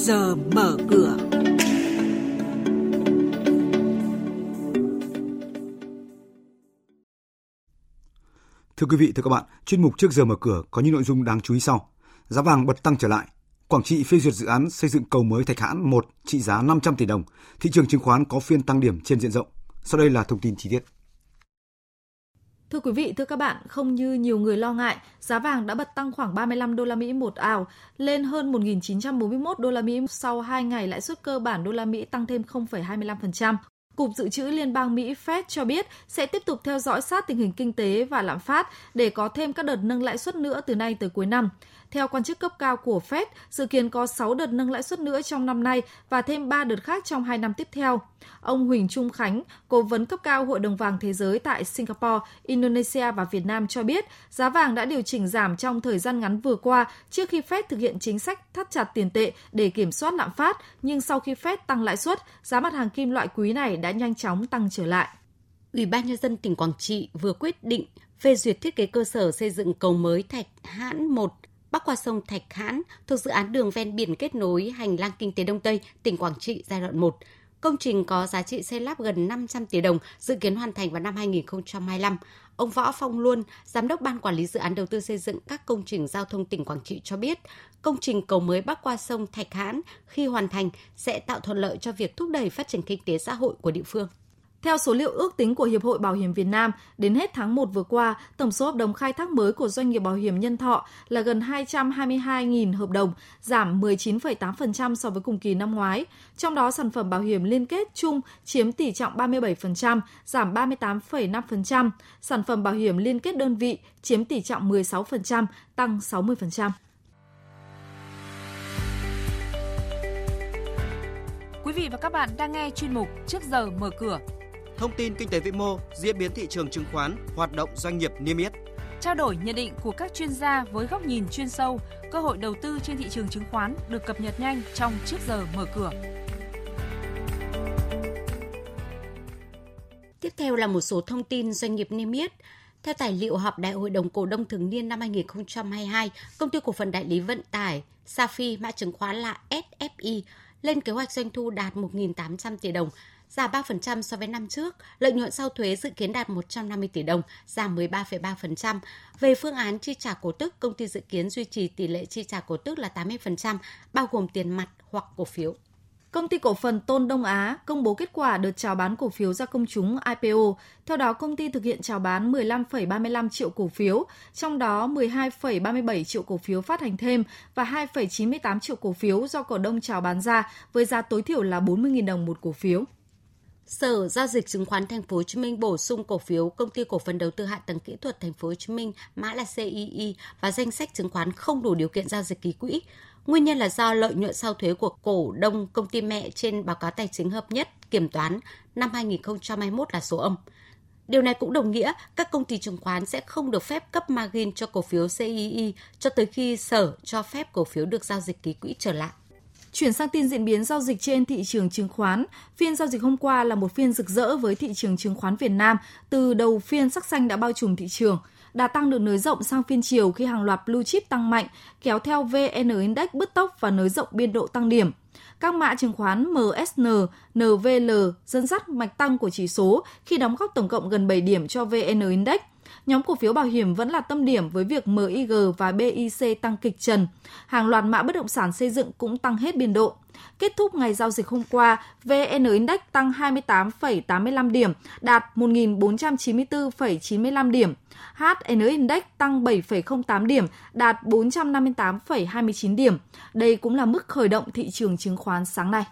giờ mở cửa. Thưa quý vị, thưa các bạn, chuyên mục trước giờ mở cửa có những nội dung đáng chú ý sau. Giá vàng bật tăng trở lại. Quảng Trị phê duyệt dự án xây dựng cầu mới Thạch Hãn 1 trị giá 500 tỷ đồng. Thị trường chứng khoán có phiên tăng điểm trên diện rộng. Sau đây là thông tin chi tiết. Thưa quý vị, thưa các bạn, không như nhiều người lo ngại, giá vàng đã bật tăng khoảng 35 đô la Mỹ một ảo, lên hơn 1.941 đô la Mỹ sau 2 ngày lãi suất cơ bản đô la Mỹ tăng thêm 0,25%. Cục Dự trữ Liên bang Mỹ Fed cho biết sẽ tiếp tục theo dõi sát tình hình kinh tế và lạm phát để có thêm các đợt nâng lãi suất nữa từ nay tới cuối năm. Theo quan chức cấp cao của Fed, dự kiến có 6 đợt nâng lãi suất nữa trong năm nay và thêm 3 đợt khác trong 2 năm tiếp theo. Ông Huỳnh Trung Khánh, cố vấn cấp cao Hội đồng vàng thế giới tại Singapore, Indonesia và Việt Nam cho biết, giá vàng đã điều chỉnh giảm trong thời gian ngắn vừa qua trước khi Fed thực hiện chính sách thắt chặt tiền tệ để kiểm soát lạm phát, nhưng sau khi Fed tăng lãi suất, giá mặt hàng kim loại quý này đã nhanh chóng tăng trở lại. Ủy ban nhân dân tỉnh Quảng Trị vừa quyết định phê duyệt thiết kế cơ sở xây dựng cầu mới Thạch Hãn 1 bắc qua sông Thạch Hãn thuộc dự án đường ven biển kết nối hành lang kinh tế Đông Tây, tỉnh Quảng Trị giai đoạn 1. Công trình có giá trị xây lắp gần 500 tỷ đồng, dự kiến hoàn thành vào năm 2025. Ông Võ Phong Luân, Giám đốc Ban Quản lý Dự án Đầu tư xây dựng các công trình giao thông tỉnh Quảng Trị cho biết, công trình cầu mới bắc qua sông Thạch Hãn khi hoàn thành sẽ tạo thuận lợi cho việc thúc đẩy phát triển kinh tế xã hội của địa phương. Theo số liệu ước tính của Hiệp hội Bảo hiểm Việt Nam, đến hết tháng 1 vừa qua, tổng số hợp đồng khai thác mới của doanh nghiệp bảo hiểm nhân thọ là gần 222.000 hợp đồng, giảm 19,8% so với cùng kỳ năm ngoái. Trong đó, sản phẩm bảo hiểm liên kết chung chiếm tỷ trọng 37%, giảm 38,5%. Sản phẩm bảo hiểm liên kết đơn vị chiếm tỷ trọng 16%, tăng 60%. Quý vị và các bạn đang nghe chuyên mục Trước giờ mở cửa thông tin kinh tế vĩ mô, diễn biến thị trường chứng khoán, hoạt động doanh nghiệp niêm yết. Trao đổi nhận định của các chuyên gia với góc nhìn chuyên sâu, cơ hội đầu tư trên thị trường chứng khoán được cập nhật nhanh trong trước giờ mở cửa. Tiếp theo là một số thông tin doanh nghiệp niêm yết. Theo tài liệu họp Đại hội đồng cổ đông thường niên năm 2022, công ty cổ phần đại lý vận tải Safi mã chứng khoán là SFI lên kế hoạch doanh thu đạt 1.800 tỷ đồng, giảm 3% so với năm trước, lợi nhuận sau thuế dự kiến đạt 150 tỷ đồng, giảm 13,3%. Về phương án chi trả cổ tức, công ty dự kiến duy trì tỷ lệ chi trả cổ tức là 80%, bao gồm tiền mặt hoặc cổ phiếu. Công ty cổ phần Tôn Đông Á công bố kết quả đợt chào bán cổ phiếu ra công chúng IPO. Theo đó, công ty thực hiện chào bán 15,35 triệu cổ phiếu, trong đó 12,37 triệu cổ phiếu phát hành thêm và 2,98 triệu cổ phiếu do cổ đông chào bán ra với giá tối thiểu là 40.000 đồng một cổ phiếu. Sở giao dịch chứng khoán Thành phố Hồ Chí Minh bổ sung cổ phiếu công ty cổ phần đầu tư hạ tầng kỹ thuật Thành phố Hồ Chí Minh, mã là CII và danh sách chứng khoán không đủ điều kiện giao dịch ký quỹ. Nguyên nhân là do lợi nhuận sau thuế của cổ đông công ty mẹ trên báo cáo tài chính hợp nhất, kiểm toán năm 2021 là số âm. Điều này cũng đồng nghĩa các công ty chứng khoán sẽ không được phép cấp margin cho cổ phiếu CII cho tới khi sở cho phép cổ phiếu được giao dịch ký quỹ trở lại. Chuyển sang tin diễn biến giao dịch trên thị trường chứng khoán, phiên giao dịch hôm qua là một phiên rực rỡ với thị trường chứng khoán Việt Nam, từ đầu phiên sắc xanh đã bao trùm thị trường. Đà tăng được nới rộng sang phiên chiều khi hàng loạt blue chip tăng mạnh, kéo theo VN Index bứt tốc và nới rộng biên độ tăng điểm. Các mã chứng khoán MSN, NVL dẫn dắt mạch tăng của chỉ số khi đóng góp tổng cộng gần 7 điểm cho VN Index. Nhóm cổ phiếu bảo hiểm vẫn là tâm điểm với việc MIG và BIC tăng kịch trần. Hàng loạt mã bất động sản xây dựng cũng tăng hết biên độ. Kết thúc ngày giao dịch hôm qua, VN Index tăng 28,85 điểm, đạt 1.494,95 điểm. HN Index tăng 7,08 điểm, đạt 458,29 điểm. Đây cũng là mức khởi động thị trường chứng khoán sáng nay.